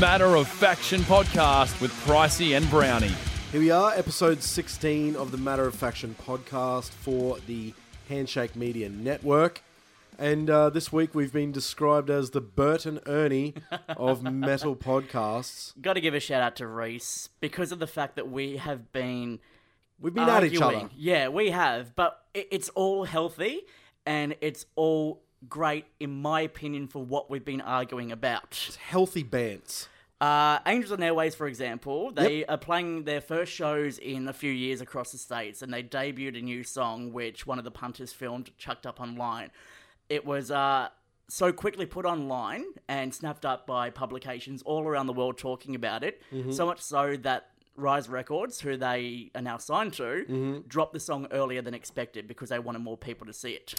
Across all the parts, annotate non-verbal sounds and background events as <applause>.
Matter of Faction podcast with Pricey and Brownie. Here we are, episode 16 of the Matter of Faction podcast for the Handshake Media Network. And uh, this week we've been described as the Bert and Ernie of <laughs> metal podcasts. Got to give a shout out to Reese because of the fact that we have been We've been at each arguing. other. Yeah, we have, but it's all healthy and it's all great, in my opinion, for what we've been arguing about. Healthy bands. Uh, Angels and Airwaves, for example, they are playing their first shows in a few years across the states, and they debuted a new song which one of the punters filmed, chucked up online. It was uh, so quickly put online and snapped up by publications all around the world talking about it. So much so that Rise Records, who they are now signed to, dropped the song earlier than expected because they wanted more people to see it.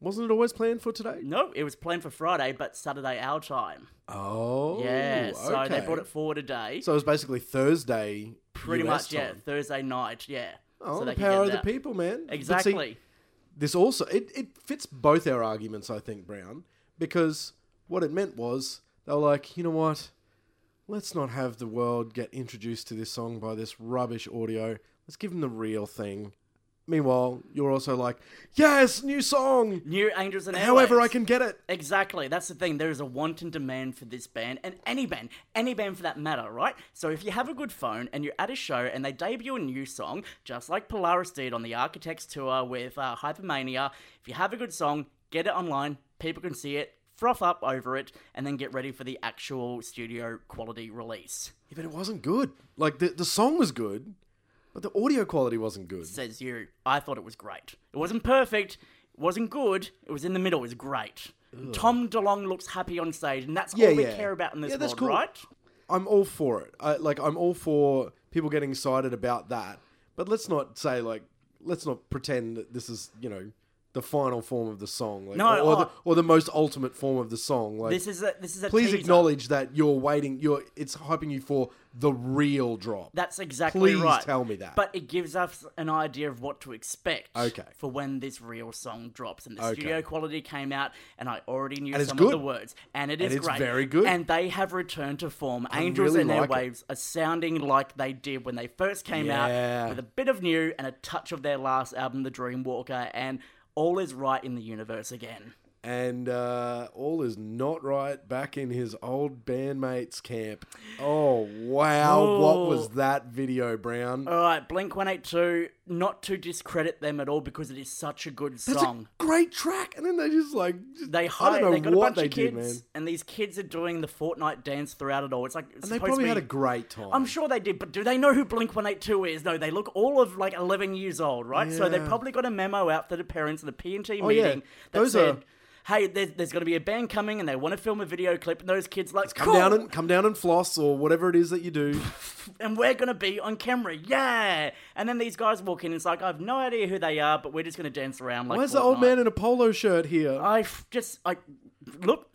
Wasn't it always planned for today? No, it was planned for Friday, but Saturday our time. Oh, Yeah, so they brought it forward a day. So it was basically Thursday. Pretty US much, yeah. Thursday night, yeah. Oh, so the power of the people, man. But see, Exactly. this also it, it fits both our arguments, I think, Brown, because what it meant was they were like, you know what? Let's not have the world get introduced to this song by this rubbish audio. Let's give them the real thing. Meanwhile, you're also like, yes, new song. New Angels and However, I Airwaves. can get it. Exactly. That's the thing. There is a wanton demand for this band, and any band, any band for that matter, right? So if you have a good phone and you're at a show and they debut a new song, just like Polaris did on the Architects tour with uh, Hypermania, if you have a good song, get it online. People can see it, froth up over it, and then get ready for the actual studio quality release. Yeah, but it wasn't good. Like the the song was good, but the audio quality wasn't good. Says you. I thought it was great. It wasn't perfect. It wasn't good. It was in the middle. It was great. Tom DeLonge looks happy on stage, and that's Yeah, all we yeah. care about in this Yeah, world, cool. right? I'm all for it. I, like I'm all for people getting excited about that. But let's not say like let's not pretend that this is you know the final form of the song, like, No, or, or, the, oh. or the most ultimate form of the song. Like, This is a this is a please teaser. acknowledge that you're waiting. You're it's hyping you for the real drop. That's exactly Please right. tell me that. But it gives us an idea of what to expect. Okay. For when this real song drops, and the Okay. studio quality came out, and I already knew some good. of the words, and it is it's great, very good. And they have returned to form. Angels really and like it. Are sounding like they did when they first came Yeah. out, with a bit of new and a touch of their last album, The Dreamwalker, and all is right in the universe again. And uh, all is not right back in his old bandmates camp. Oh wow, what Oh. was that video, Brown? All right, Blink One Eight Two. Not to discredit them at all because it is such a good That's song. a great track, and then they just like They I hired. don't know They got a bunch they of did, kids, man. and these kids are doing the Fortnite dance throughout it all. It's like it's And they probably to had a great time. I'm sure they did, but do they know who Blink One Eight Two is? No, they look all of like 11 years old, right? So they probably got a memo out to the parents at the P and T Oh, yeah. meeting that Those said. are- Hey, there's, there's going to be a band coming, and they want to film a video clip, and those kids like, come cool, down and come down and floss or whatever it is that you do. <laughs> and we're going to be on camera, yeah. And then these guys walk in, and it's like, I have no idea who they are, but we're just going to dance around like. Where's the old man in a polo shirt here? I f- just I look.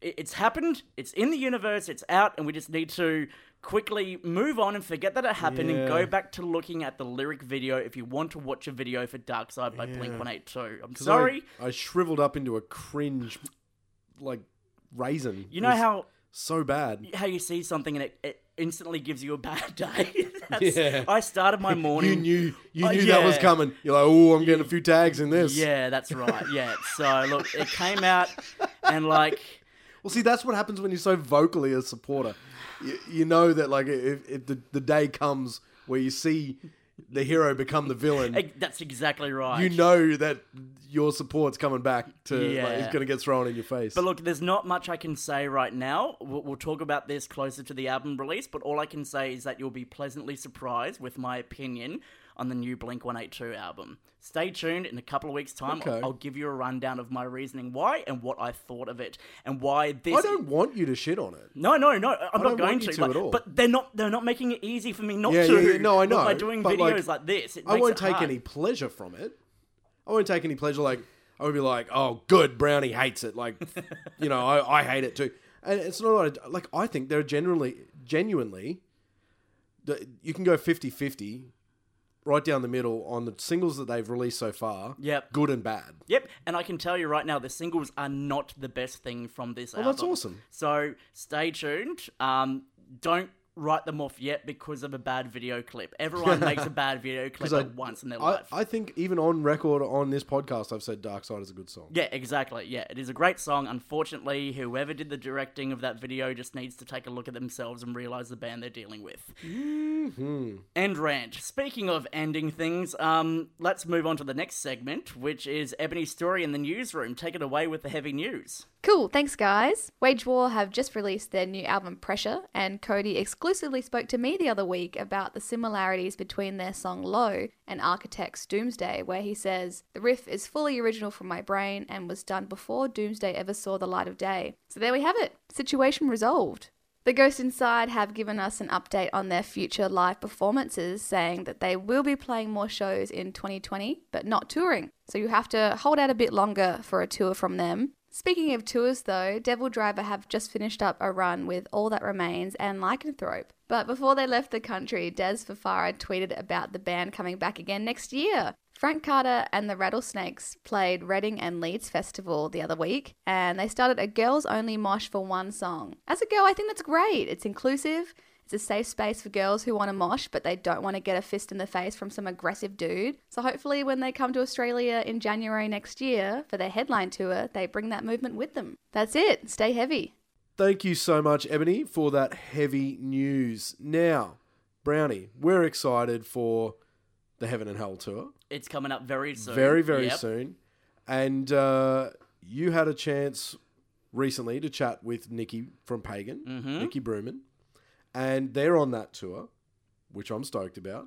It's happened. It's in the universe. It's out, and we just need to quickly move on and forget that it happened and go back to looking at the lyric video if you want to watch a video for Dark Side by Blink 182. I'm sorry. I, I shriveled up into a cringe, like raisin. you know how so bad. how you see something and it, it instantly gives you a bad <laughs> day. Yeah. I started my <laughs> morning. You knew you Oh, knew that was coming. You're like, oh, I'm getting a few tags in this. Yeah, that's right. Yeah. So look, it came out and like. <laughs> Well, see, that's what happens when you're so vocally a supporter. You, you know that like if, if the the day comes where you see the hero become the villain, That's exactly right. you know that your support's coming back to like, it's going to get thrown in your face. But look, there's not much I can say right now. We'll, we'll talk about this closer to the album release, but all I can say is that you'll be pleasantly surprised with my opinion on the new Blink 182 album. Stay tuned in a couple of weeks' time. Okay. I'll, give you a rundown of my reasoning why and what I thought of it and why this. I don't want you to shit on it. No, no, no. I'm don't not going to. to like, at all. But they're not. They're not making it easy for me not Yeah, to. yeah, yeah. No, I But By doing but, videos like, like, this, it I won't take hard. any pleasure from it. I won't take any pleasure. Like I would be like, oh, good, Brownie hates it. Like, <laughs> you know, I, I hate it too. And it's not like- like I think they're generally genuinely. You can go 50-50 right down the middle on the singles that they've released so far. Yep. Good and bad. Yep, and I can tell you right now, the singles are not the best thing from this Well, album. that's awesome. So stay tuned. Um, don't write them off yet because of a bad video clip. Everyone makes a <laughs> bad video clip I- at once in their I, life. I think even on record on this podcast, I've said Dark Side is a good song. yeah, exactly. Yeah, it is a great song. Unfortunately, whoever did the directing of that video just needs to take a look at themselves and realize the band they're dealing with. Mm-hmm. End rant. Speaking of ending things, um, let's move on to the next segment, which is Ebony's story in the newsroom. Take it away with the heavy news. Cool, thanks guys. Wage War have just released their new album Pressure, and Cody exclusively spoke to me the other week about the similarities between their song Low and Architect's Doomsday, where he says, The riff is fully original from my brain and was done before Doomsday ever saw the light of day. So there we have it. Situation resolved. The Ghost Inside have given us an update on their future live performances, saying that they will be playing more shows in 2020, but not touring. So you have to hold out a bit longer for a tour from them. Speaking of tours, though, Devil Driver have just finished up a run with All That Remains and Lycanthrope. But before they left the country, Dez Fafara tweeted about the band coming back again next year. Frank Carter and the Rattlesnakes played Reading and Leeds Festival the other week, and they started a girls only mosh for one song. As a girl, I think that's great. It's inclusive, it's a safe space for girls who want to mosh, but they don't want to get a fist in the face from some aggressive dude. So hopefully, when they come to Australia in January next year for their headline tour, they bring that movement with them. That's it. Stay heavy. Thank you so much, Ebony, for that heavy news. Now, Brownie, we're excited for the Heaven and Hell tour. It's coming up very soon. Very, very Yep. soon. And uh, you had a chance recently to chat with Nikki from Pagan, Mm-hmm. Nikki Brumen, and they're on that tour, which I'm stoked about.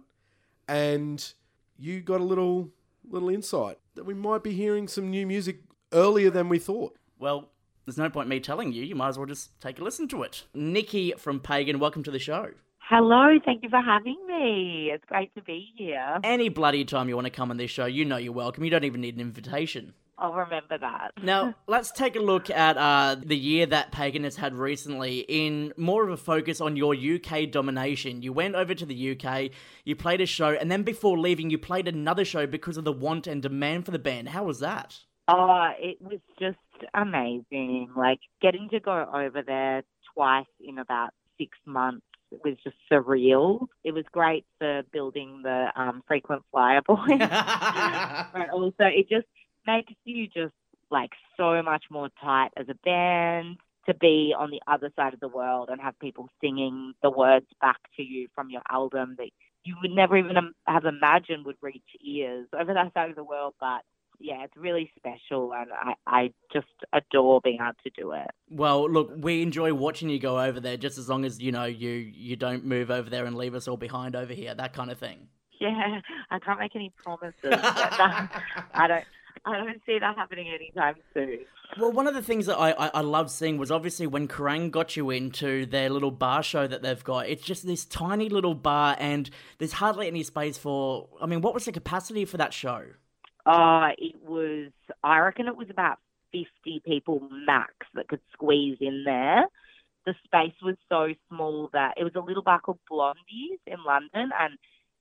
And you got a little little insight that we might be hearing some new music earlier than we thought. Well, there's no point me telling you. You might as well just take a listen to it. Nikki from Pagan, welcome to the show. Hello, thank you for having me. It's great to be here. Any bloody time you want to come on this show, you know you're welcome. You don't even need an invitation. I'll remember that. Now, <laughs> let's take a look at uh, the year that Pagan has had recently in more of a focus on your UK domination. You went over to the UK, you played a show, and then before leaving, you played another show because of the want and demand for the band. How was that? Oh, it was just amazing. Like getting to go over there twice in about six months was just surreal. It was great for building the um, frequent flyer boys. <laughs> <laughs> but also it just makes you just like so much more tight as a band to be on the other side of the world and have people singing the words back to you from your album that you would never even have imagined would reach ears over that side of the world. But yeah it's really special and I, I just adore being able to do it. Well, look, we enjoy watching you go over there just as long as, you know, you you don't move over there and leave us all behind over here, that kind of thing. yeah I can't make any promises. That, <laughs> I don't I don't see that happening anytime soon Well, one of the things that I, I, I love seeing was obviously when Kerrang got you into their little bar show that they've got. It's just this tiny little bar, and there's hardly any space for. I mean, what was the capacity for that show? Uh, it was, I reckon it was about 50 people max that could squeeze in there. The space was so small that it was a little bar called Blondies in London, and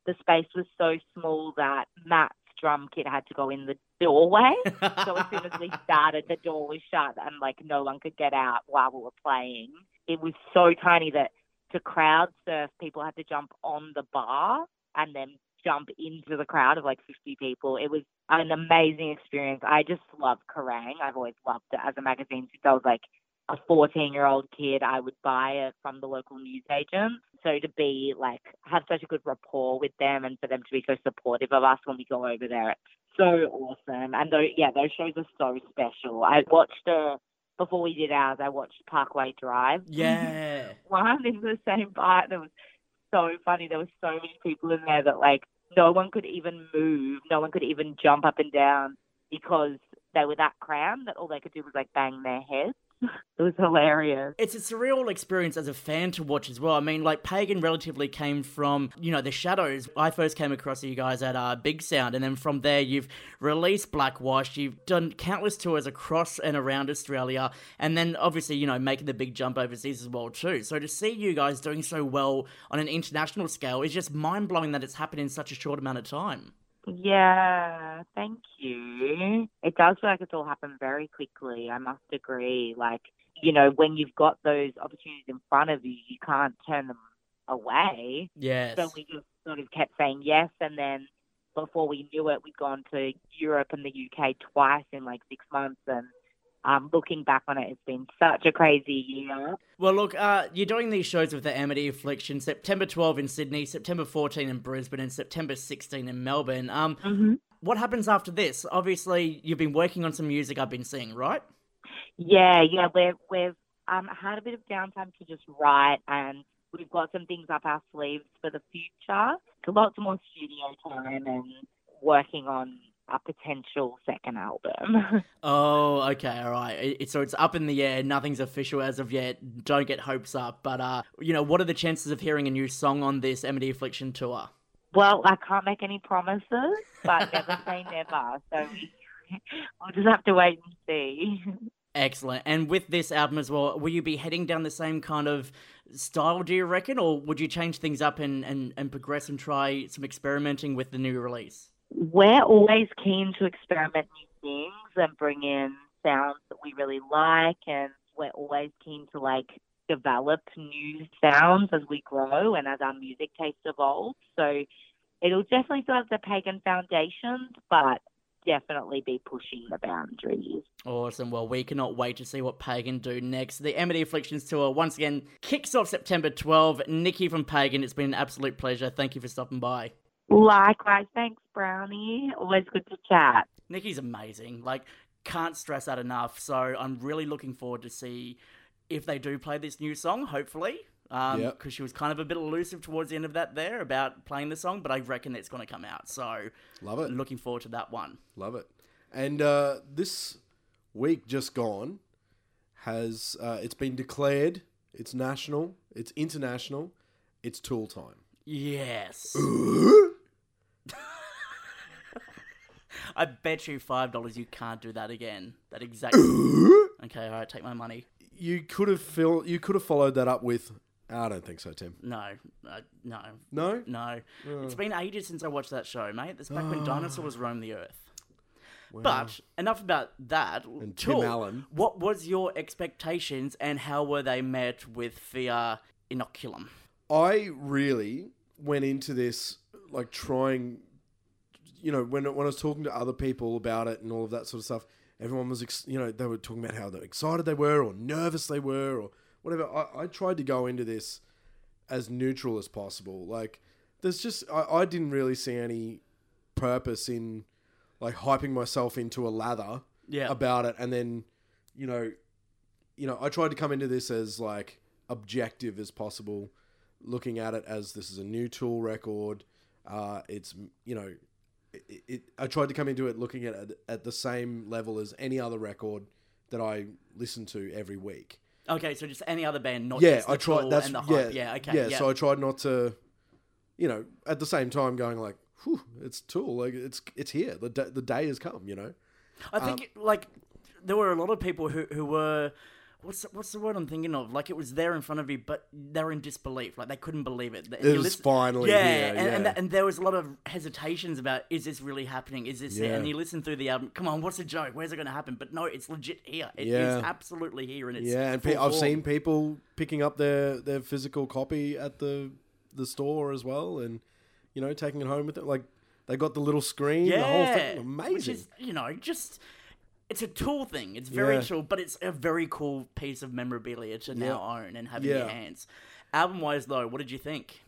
the space was so small that Matt's drum kit had to go in the doorway. so as soon as we <laughs> started, the door was shut and like no one could get out while we were playing. It was so tiny that to crowd surf, people had to jump on the bar and then jump into the crowd of like 50 people. It was an amazing experience. I just love Kerrang. I've always loved it as a magazine since I was like a 14 year old kid. I would buy it from the local newsagent. So to be like, have such a good rapport with them and for them to be so supportive of us when we go over there, it's so awesome. And those, yeah, those shows are so special. I watched uh, before we did ours, I watched Parkway Drive. <laughs> Yeah. One in the same bar. That was so funny. There was so many people in there that like no one could even move. No one could even jump up and down because they were that crammed that all they could do was like bang their heads. <laughs> it was hilarious. It's a surreal experience as a fan to watch as well. I mean, like Pagan relatively came from, you know, the shadows. I first came across you guys at uh, Big Sound, and then from there you've released Blackwash. You've done countless tours across and around Australia, and then obviously, you know, making the big jump overseas as well too. So to see you guys doing so well on an international scale is just mind blowing that it's happened in such a short amount of time. Yeah, thank you. It does feel like it's all happened very quickly. I must agree. Like, you know, when you've got those opportunities in front of you, you can't turn them away. Yes. So we just sort of kept saying yes, and then before we knew it, we'd gone to Europe and the UK twice in like six months, and um, looking back on it, it's been such a crazy year. Well, look, uh, you're doing these shows with the Amity Affliction, September 12 in Sydney, September 14 in Brisbane, and September 16 in Melbourne. Um, Mm-hmm. What happens after this? Obviously, you've been working on some music I've been seeing, right? Yeah, yeah, we've we've um, had a bit of downtime to just write, and we've got some things up our sleeves for the future. Lots more studio time and working on a potential second album. <laughs> Oh, okay, all right. It- it- so it's up in the air. Nothing's official as of yet. Don't get hopes up. But uh, you know, what are the chances of hearing a new song on this Amity Affliction tour? well, I can't make any promises, but never say never. So <laughs> we'll just have to wait and see. Excellent. And with this album as well, will you be heading down the same kind of style, do you reckon? Or would you change things up and, and, and progress and try some experimenting with the new release? We're always keen to experiment new things and bring in sounds that we really like and we're always keen to like develop new sounds as we grow and as our music taste evolves. So it'll definitely still have the pagan foundations, but definitely be pushing the boundaries. Awesome. Well, we cannot wait to see what Pagan do next. The Amity Afflictions tour once again kicks off September 12. Nikki from Pagan, it's been an absolute pleasure. Thank you for stopping by. Likewise, thanks, Brownie. Always good to chat. Nikki's amazing. Like, can't stress that enough. So I'm really looking forward to see if they do play this new song. Hopefully, because Yep. she was kind of a bit elusive towards the end of that there about playing the song. But I reckon it's going to come out. So Love it. looking forward to that one. Love it. And uh, this week just gone has uh, it's been declared. It's national. It's international. It's Tool time. Yes. <laughs> I bet you five dollars you can't do that again. That exact. <gasps> okay, all right, take my money. You could have fill, You could have followed that up with. I don't think so, Tim. No, uh, no, No. no. It's been ages since I watched that show, mate. That's back when dinosaurs roamed the earth. But enough about that. And Tim Allen. What was your expectations and how were they met with the inoculum? I really went into this like trying, you know, when when I was talking to other people about it and all of that sort of stuff, everyone was, ex- you know, they were talking about how excited they were or nervous they were or whatever. I, I tried to go into this as neutral as possible. Like, there's just I, I didn't really see any purpose in like hyping myself into a lather Yeah. about it and then you know you know i tried to come into this as like objective as possible looking at it as this is a new tool record uh it's you know it, it i tried to come into it looking at it at the same level as any other record that i listen to every week Okay, so just any other band, not yeah just the i tried that's and the yeah hype. Yeah, okay. yeah, Yeah, so i tried not to you know at the same time going like Whew, it's tool like it's it's here the, da- the day has come you know I think Um, like there were a lot of people who who were what's the, what's the word I'm thinking of? Like it was there in front of you, but they're in disbelief. Like they couldn't believe it. And It was finally yeah, here, and, And, yeah. and there was a lot of hesitations about is this really happening? Is this it? And you listen through the album. Come on, what's the joke? Where's it going to happen? But no, it's legit here. It is Yeah. absolutely here, and it's yeah, and pe- I've form. seen people picking up their their physical copy at the the store as well, and you know taking it home with them. Like they got the little screen, the whole thing, amazing. Which is, you know, just it's a tool thing. It's very Yeah. tool, but it's a very cool piece of memorabilia to now own and have in Yeah. your hands. Album wise, though, what did you think?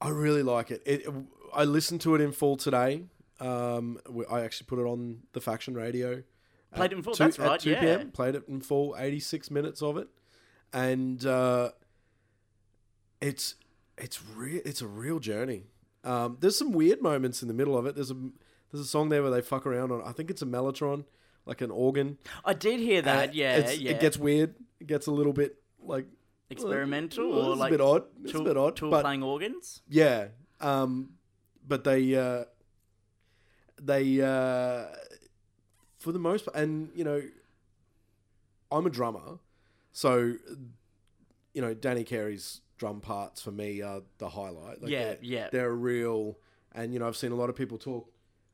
I really like it. it. I listened to it in full today. Um, I actually put it on the Faction Radio. Played it in full, two- that's at right, 2 yeah. p.m. Played it in full, 86 minutes of it, and uh, it's it's real. It's a real journey. Um, there's some weird moments in the middle of it. There's a there's a song there where they fuck around on. I think it's a mellotron, like an organ. I did hear that. Uh, yeah, yeah. It gets weird. It gets a little bit like Experimental well, or it's like a bit odd. It's Tool, a bit odd, Tool but playing organs. yeah. Um, but they uh, they uh, for the most part, and you know, I'm a drummer, so you know, Danny Carey's drum parts for me are the highlight. Like Yeah, they're, yeah. they're real, and you know, I've seen a lot of people talk.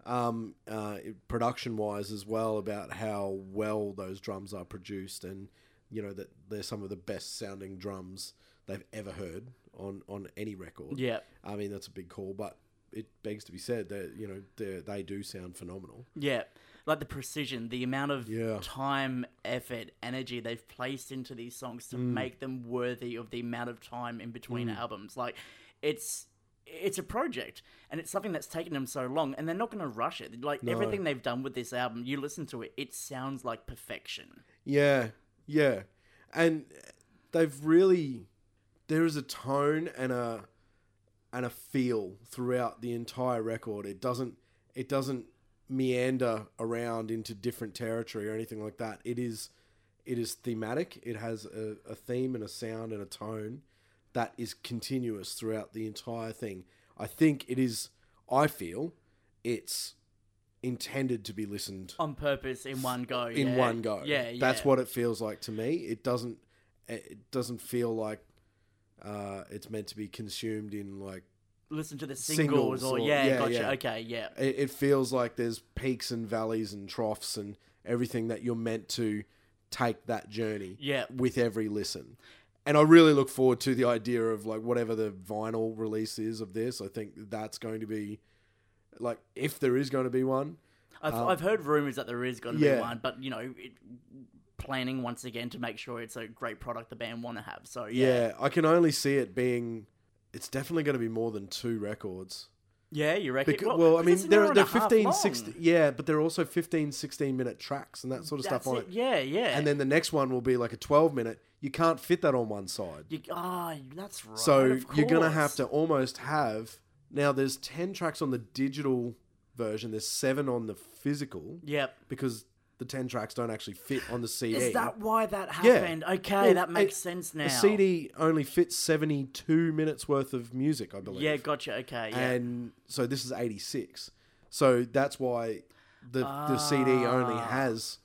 Um, uh, production wise as well about how well those drums are produced and you know that they're some of the best sounding drums they've ever heard on on any record. Yeah, I mean, that's a big call, but it begs to be said that you know they they do sound phenomenal. yeah. Like the precision, the amount of Yeah. time, effort, energy they've placed into these songs to Mm. make them worthy of the amount of time in between albums. Like, it's it's a project, and it's something that's taken them so long, and they're not going to rush it. Like No. everything they've done with this album, you listen to it, it sounds like perfection. Yeah, yeah, and they've really there is a tone and a and a feel throughout the entire record. It doesn't it doesn't meander around into different territory or anything like that. It is it is thematic. It has a, a theme and a sound and a tone that is continuous throughout the entire thing. I think it is. I feel it's intended to be listened on purpose in one go. in yeah. one go. Yeah, yeah. That's what it feels like to me. It doesn't. It doesn't feel like uh, it's meant to be consumed in like. listen to the Singles singles, or, or- yeah, yeah, gotcha. yeah. Okay, yeah, It, it feels like there's peaks and valleys and troughs and everything that you're meant to take that journey. Yeah. With every listen. And I really look forward to the idea of like whatever the vinyl release is of this. I think that's going to be like if there is going to be one. I've, I've heard rumors that there is going to Um, yeah. be one, but you know, it, planning once again to make sure it's a great product the band want to have. So yeah, Yeah, I can only see it being. It's definitely going to be more than two records. yeah, you reckon? Because, well, I mean, they're, they're 15, 16. Yeah, but they're also 15, 16 minute tracks and that sort of That's stuff on it. it. Yeah, yeah. And then the next one will be like a 12 minute. You can't fit that on one side. you, ah, that's right. so you're going to have to almost have. Now, there's 10 tracks on the digital version, there's seven on the physical Yep. because the 10 tracks don't actually fit on the CD. Is that why that happened? Yeah. Okay, Well, that makes a- sense now. The CD only fits 72 minutes worth of music, I believe. Yeah, gotcha. Okay, yeah. and so this is 86 so that's why the the cd only Ah. has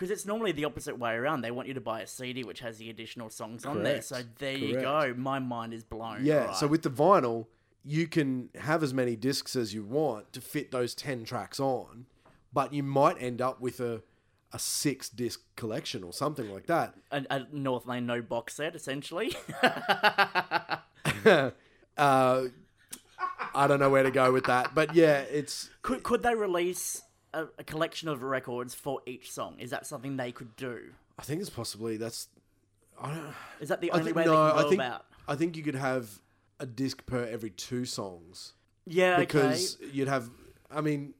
Because it's normally the opposite way around. They want you to buy a CD which has the additional songs on there. Correct. So there you Correct. go. My mind is blown. yeah Right. so with the vinyl you can have as many discs as you want to fit those 10 tracks on but you might end up with a a six disc collection or something like that a, a North Lane no box set, essentially. <laughs> <laughs> uh i don't know where to go with that but yeah it's could could they release a, a collection of records for each song? Is that something they could do? i think it's possibly that's i don't Is that the I only think, way no, they can I go think about? I think you could have a disc per every two songs Yeah, because you'd have. I mean,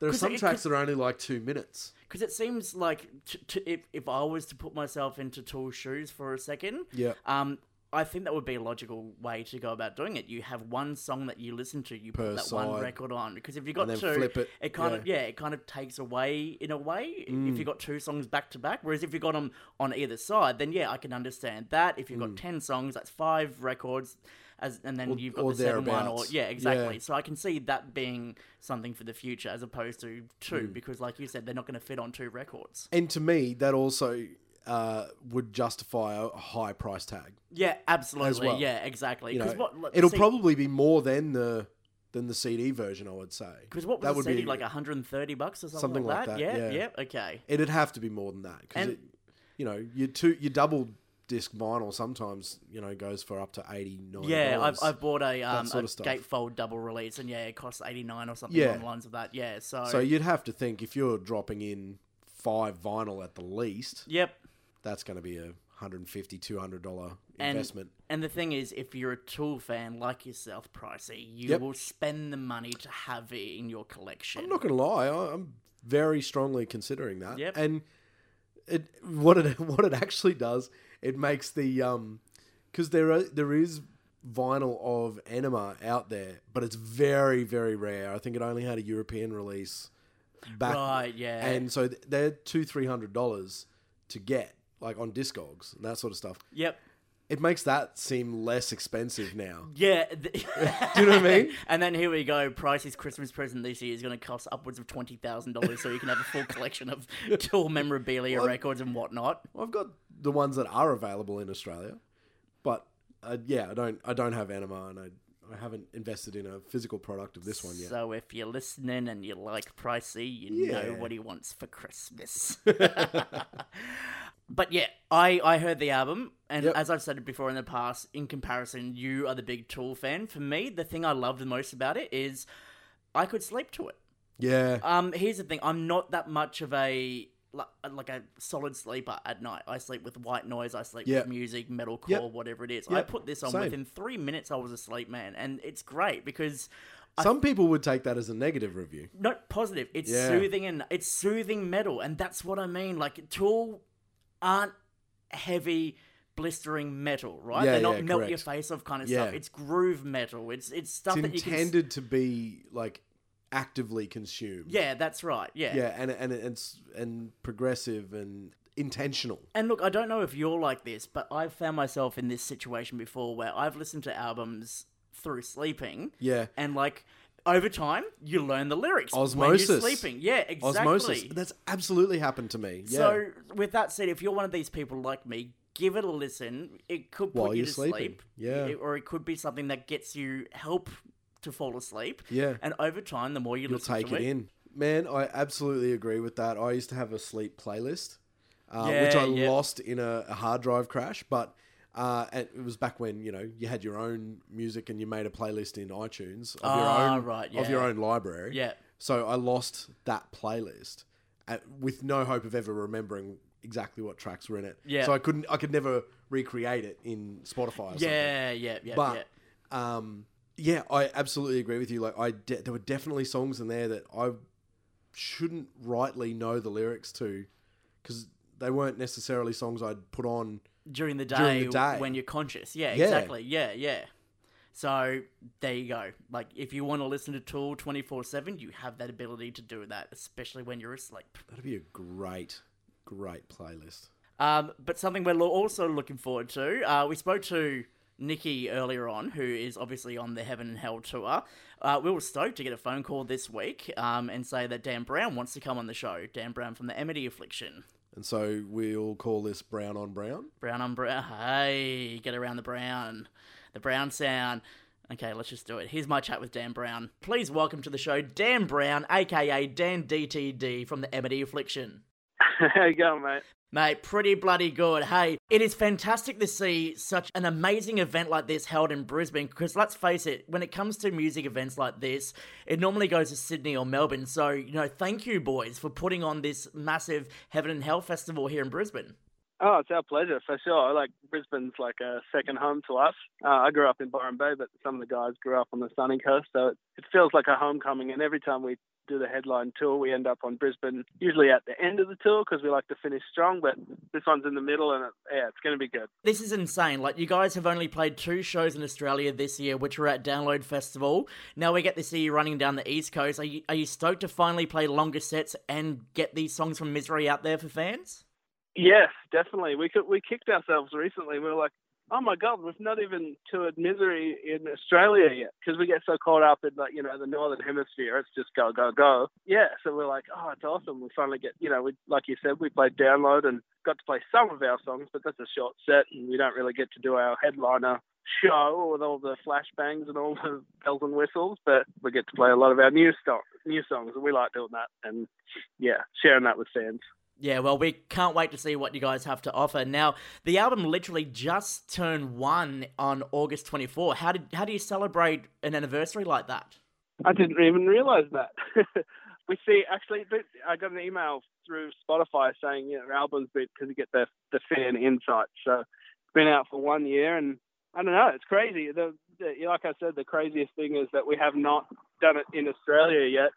there are some it tracks that are only like two minutes. because it seems like t- t- if if I was to put myself into Tool's shoes for a second, Yeah. um, I think that would be a logical way to go about doing it. You have one song that you listen to, you Per put that one record on. Because if you got two, flip it, kind yeah. of yeah, it kind of takes away in a way Mm. if you got two songs back to back. Whereas if you got them on either side, then yeah, I can understand that. If you've got ten songs, that's five records. As, and then Mm. Or- you've got the seven one, or yeah, exactly. Yeah. So I can see that being something for the future as opposed to two, Mm. because like you said, they're not going to fit on two records. And to me, that also uh, would justify a, high price tag. Yeah, absolutely. well. Yeah, exactly. You know, what like, it'll see- probably be more than the than the CD version. I would say. Because what was that the would CD be like 130 bucks or something, something like that? that, Yeah, yeah. yeah, okay. It'd have to be more than that because you know your two your double disc vinyl sometimes you know goes for up to eighty nine. Yeah, I've, I've bought a um a gatefold double release, and yeah, it costs 89 or something Yeah. along the lines of that. Yeah, so, So you'd have to think if you're dropping in five vinyl at the least, yep. That's going to be a 150 200 dollar investment. and the thing is, if you're a Tool fan like yourself, Pricey, you Yep. will spend the money to have it in your collection. I'm not going to lie, I'm very strongly considering that. Yep. And it what it <laughs> what it actually does, it makes the um because there are there is vinyl of Ænima out there, but it's very very rare. I think it only had a European release back Right, yeah. and so they're two three hundred dollars to get like on Discogs and that sort of stuff. Yep. It makes that seem less expensive now. Yeah. th- <laughs> Do you know what I mean? <laughs> And then here we go. Pricey's Christmas present this year is going to cost upwards of twenty thousand dollars, so you can have a full <laughs> collection of tour memorabilia, Well, records, and whatnot. I've got the ones that are available in Australia, but uh, yeah, I don't. I don't have Ænima, and I I haven't invested in a physical product of this one yet. So if you're listening and you like Pricey, you know what he wants for Christmas. <laughs> but yeah, I, I heard the album, and Yep. as I've said before in the past, in comparison, you are the big Tool fan. For me, the thing I loved the most about it is I could sleep to it. yeah, Um, here's the thing: I'm not that much of a like, uh, like a solid sleeper at night. I sleep with white noise. I sleep Yeah. with music, metalcore, Yep. whatever it is. I put this on Same. within three minutes. I was asleep, man, and it's great because some people would take that as a negative review. not positive. It's Yeah. soothing and it's soothing metal, and that's what I mean. Like Tool aren't heavy. Blistering metal, right? Yeah, They're not yeah, melt correct. your face off kind of stuff. It's groove metal. It's it's stuff It's that you can. s- to be like actively consumed. Yeah, that's right. Yeah. yeah, and and it's and progressive and intentional. And look, I don't know if you're like this, but I've found myself in this situation before where I've listened to albums through sleeping, Yeah, and like over time, you learn the lyrics when Osmosis. you're sleeping. Yeah, exactly. osmosis. That's absolutely happened to me. Yeah. So, with that said, if you're one of these people like me, give it a listen. It could put While you to sleeping. sleep, Yeah. Or it could be something that gets you help to fall asleep. Yeah. and over time, the more you You'll listen take to it it, in. Man, I absolutely agree with that. I used to have a sleep playlist, uh, Yeah, which I yeah. lost in a, a hard drive crash. But uh, it was back when you know you had your own music and you made a playlist in iTunes of Ah, your own right, of your own library. Yeah. So I lost that playlist at, with no hope of ever remembering exactly what tracks were in it. Yeah. So I couldn't. I could never recreate it in Spotify. Or something. yeah, yeah, yeah, But yeah. um, yeah, I absolutely agree with you. Like, I de- there were definitely songs in there that I shouldn't rightly know the lyrics to because they weren't necessarily songs I'd put on. during the day, During the day. when you're conscious. Yeah, Yeah. exactly. Yeah, yeah. So there you go. Like if you want to listen to Tool 24/7, you have that ability to do that, especially when you're asleep. That'd be a great, great playlist. Um, but something we're also looking forward to. Uh, we spoke to Nikki earlier on, who is obviously on the Heaven and Hell tour. Uh, we were stoked to get a phone call this week um, and say that Dan Brown wants to come on the show. Dan Brown from the Amity Affliction. And so we'll call this Brown on Brown. Brown on brown. Hey, get around the brown. The brown sound. Okay, let's just do it. Here's my chat with Dan Brown. Please welcome to the show Dan Brown, aka Dan DTD from the Amity Affliction. <laughs> How you going, mate? Mate, pretty bloody good. Hey, it is fantastic to see such an amazing event like this held in Brisbane because let's face it, when it comes to music events like this, it normally goes to Sydney or Melbourne. So, you know, thank you, boys, for putting on this massive Heaven and Hell festival here in Brisbane. Oh, it's our pleasure for sure. Like Brisbane's like a second home to us. Uh, I grew up in Byron Bay, but some of the guys grew up on the sunny coast, so it, it feels like a homecoming. And every time we do the headline tour, we end up on Brisbane, usually at the end of the tour because we like to finish strong. But this one's in the middle, and it, yeah, it's going to be good. This is insane. Like, you guys have only played two shows in Australia this year, which were at Download Festival. Now we get to see you running down the East Coast. Are you, are you stoked to finally play longer sets and get these songs from Misery out there for fans? Yes, definitely. We could, we kicked ourselves recently. We were like, oh my god, we've not even toured Misery in Australia yet because we get so caught up in like you know the northern hemisphere. It's just go go go. Yeah, so we're like, oh, it's awesome. We finally get you know, we like you said, we played download and got to play some of our songs, but that's a short set, and we don't really get to do our headliner show with all the flashbangs and all the bells and whistles. But we get to play a lot of our new stuff, new songs, and we like doing that. And yeah, sharing that with fans. Yeah, well, we can't wait to see what you guys have to offer. Now, the album literally just turned one on August 24. How did how do you celebrate an anniversary like that? I didn't even realize that. <laughs> we see actually, I got an email through Spotify saying you know, album's because you get the the fan insight. So it's been out for one year, and I don't know, it's crazy. The, the like I said, the craziest thing is that we have not done it in Australia yet,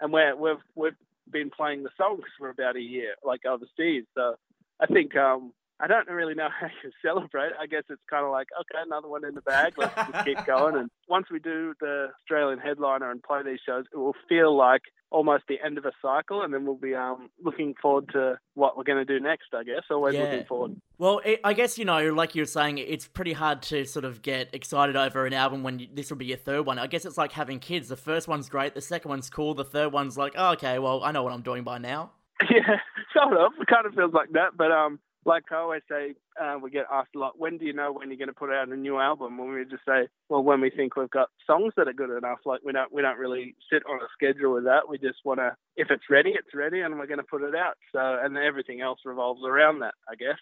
and we're, we've we've been playing the songs for about a year, like overseas. So I think um, I don't really know <laughs> how you celebrate. I guess it's kind of like, okay, another one in the bag. Let's just keep <laughs> going. And once we do the Australian headliner and play these shows, it will feel like almost the end of a cycle, and then we'll be um, looking forward to what we're going to do next. I guess always Yeah. looking forward. Well, it, I guess you know, like you were saying, it's pretty hard to sort of get excited over an album when you, this will be your third one. I guess it's like having kids. The first one's great, the second one's cool, the third one's like, oh, okay, well, I know what I'm doing by now. <laughs> Yeah, sort of. It kind of feels like that. But um, like I always say, uh, we get asked a lot, when do you know when you're going to put out a new album? When we just say, well, when we think we've got songs that are good enough. Like we don't we don't really sit on a schedule with that. We just want to, if it's ready, it's ready, and we're going to put it out. So and everything else revolves around that, I guess.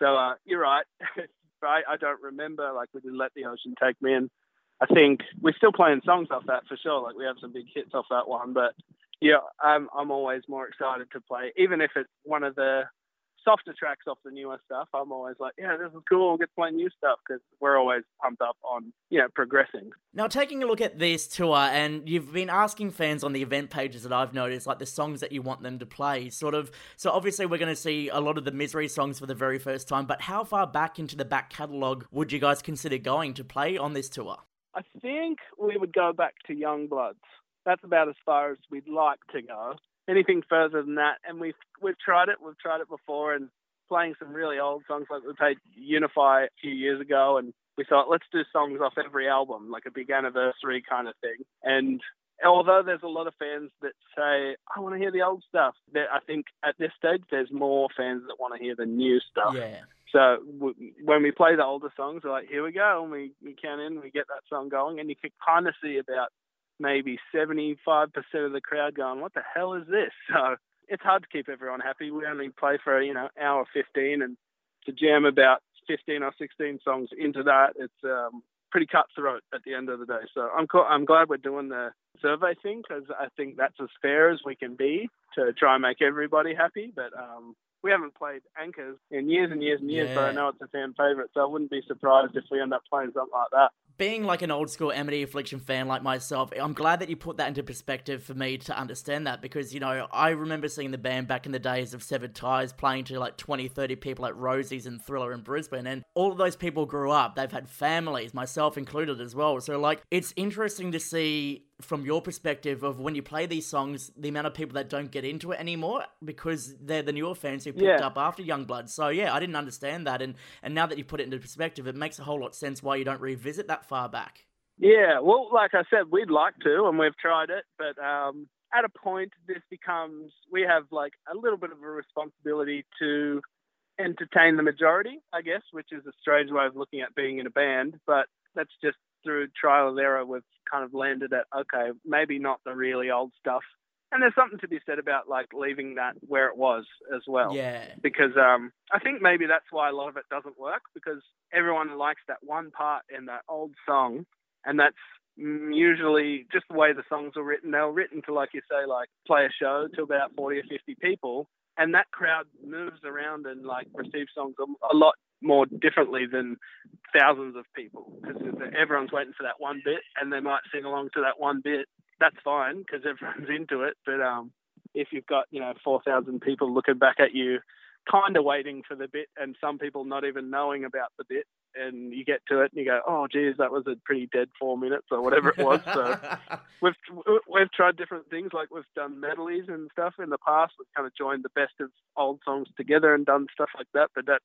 So uh, you're right. <laughs> I, I don't remember like we did Let the Ocean Take Me in. I think we're still playing songs off that for sure. Like we have some big hits off that one, but yeah, I'm I'm always more excited to play, even if it's one of the softer tracks off the newer stuff. I'm always like, yeah, this is cool. We'll get to play new stuff because we're always pumped up on you know progressing. Now, taking a look at this tour, and you've been asking fans on the event pages that I've noticed, like the songs that you want them to play, sort of. So, obviously, we're going to see a lot of the Misery songs for the very first time, but how far back into the back catalogue would you guys consider going to play on this tour? I think we would go back to Young Bloods. That's about as far as we'd like to go. Anything further than that, and we've we've tried it. We've tried it before, and playing some really old songs like we played Unify a few years ago, and we thought let's do songs off every album, like a big anniversary kind of thing. And although there's a lot of fans that say I want to hear the old stuff, there, I think at this stage there's more fans that want to hear the new stuff. Yeah. So w- when we play the older songs, we're like, here we go, and we, we count in, we get that song going, and you can kind of see about maybe 75% of the crowd going, what the hell is this? <laughs> So it's hard to keep everyone happy. We only play for, you know, hour 15, and to jam about 15 or 16 songs into that, it's um, pretty cutthroat at the end of the day. So I'm, co- I'm glad we're doing the survey thing because I think that's as fair as we can be to try and make everybody happy. But um, we haven't played Anchors in years and years and years, but I know it's a fan favourite, so I wouldn't be surprised if we end up playing something like that. Being like an old school Amity Affliction fan like myself, I'm glad that you put that into perspective for me to understand that because, you know, I remember seeing the band back in the days of Severed Ties playing to like 20, 30 people at Rosie's and Thriller in Brisbane. And all of those people grew up. They've had families, myself included as well. So, like, it's interesting to see from your perspective of when you play these songs, the amount of people that don't get into it anymore because they're the newer fans who picked Yeah. up after Youngblood. So yeah, I didn't understand that, and and now that you put it into perspective, it makes a whole lot of sense why you don't revisit that far back. Yeah, well, like I said, we'd like to, and we've tried it, but um, at a point, this becomes we have like a little bit of a responsibility to entertain the majority, I guess, which is a strange way of looking at being in a band, but that's just through trial and error. We've kind of landed at okay, maybe not the really old stuff, and there's something to be said about like leaving that where it was as well Yeah, because um, I think maybe that's why a lot of it doesn't work because everyone likes that one part in that old song, and that's usually just the way the songs are written. They're written to, like you say, like play a show to about forty or fifty people, and that crowd moves around and like receives songs a lot more differently than thousands of people because everyone's waiting for that one bit, and they might sing along to that one bit. That's fine because everyone's into it, but um, if you've got you know four thousand people looking back at you kind of waiting for the bit and some people not even knowing about the bit and you get to it and you go oh geez that was a pretty dead four minutes or whatever it was so. <laughs> We've we've tried different things like we've done medleys and stuff in the past. We've kind of joined the best of old songs together and done stuff like that but that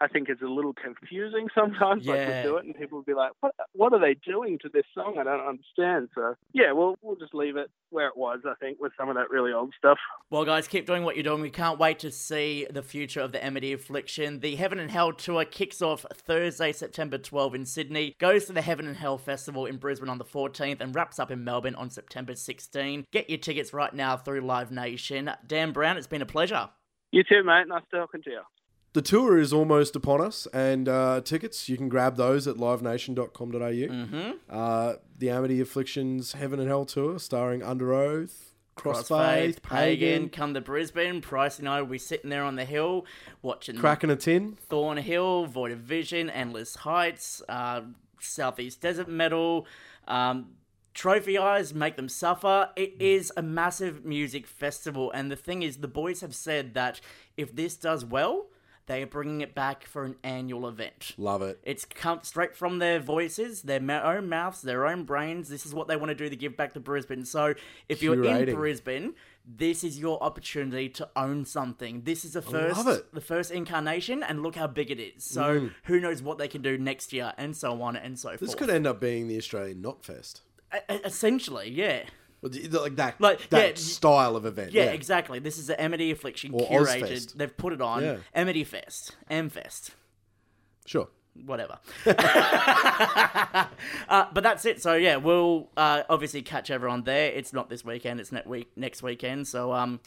I think is a little confusing sometimes. Like Yeah. we do it, and people will be like, "What? What are they doing to this song? I don't understand." So yeah, we'll we'll just leave it where it was. I think with some of that really old stuff. Well, guys, keep doing what you're doing. We can't wait to see the future of the Amity Affliction. The Heaven and Hell tour kicks off Thursday, September 12 in Sydney, goes to the Heaven and Hell Festival in Brisbane on the 14th, and wraps up in Melbourne on September 16. Get your tickets right now through Live Nation. Dan Brown, it's been a pleasure. You too, mate. Nice talking to you. The tour is almost upon us, and uh, tickets you can grab those at livenation.com.au. Mm-hmm. Uh, the Amity Afflictions Heaven and Hell tour, starring Under Oath, Crossfaith, Crossfaith, Pagan, Pagan, come to Brisbane. Price and I will be sitting there on the hill watching Cracking a Tin. Thornhill, Void of Vision, Endless Heights, uh, Southeast Desert Metal, um, Trophy Eyes, Make Them Suffer. It is a massive music festival, and the thing is, the boys have said that if this does well, They are bringing it back for an annual event. Love it. It's come straight from their voices, their own mouths, their own brains. This is what they want to do to give back to Brisbane. So if you're Curating. in Brisbane, this is your opportunity to own something. This is the first, the first incarnation, and look how big it is. So who knows what they can do next year, and so on and so Mm. This forth. could end up being the Australian Knotfest. E- essentially, yeah. Like that, Like, that yeah, style of event. Yeah, exactly. This is the Amity Affliction Or curated. Ozfest. They've put it on Yeah. Amity Fest, Amfest. Sure. whatever. <laughs> uh, but that's it. So yeah, we'll uh, obviously catch everyone there. It's not this weekend. It's next week. Next weekend. So um,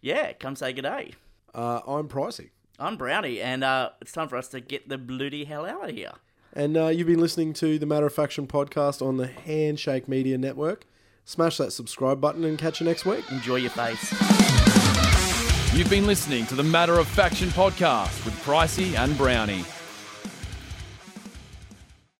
yeah, come say good day. Uh, I'm pricey. I'm Brownie, and uh, it's time for us to get the bloody hell out of here. And uh, you've been listening to the Matter of Faction podcast on the Handshake Media Network. Smash that subscribe button and catch you next week. Enjoy your face. You've been listening to the Matter of Faction podcast with Pricey and Brownie.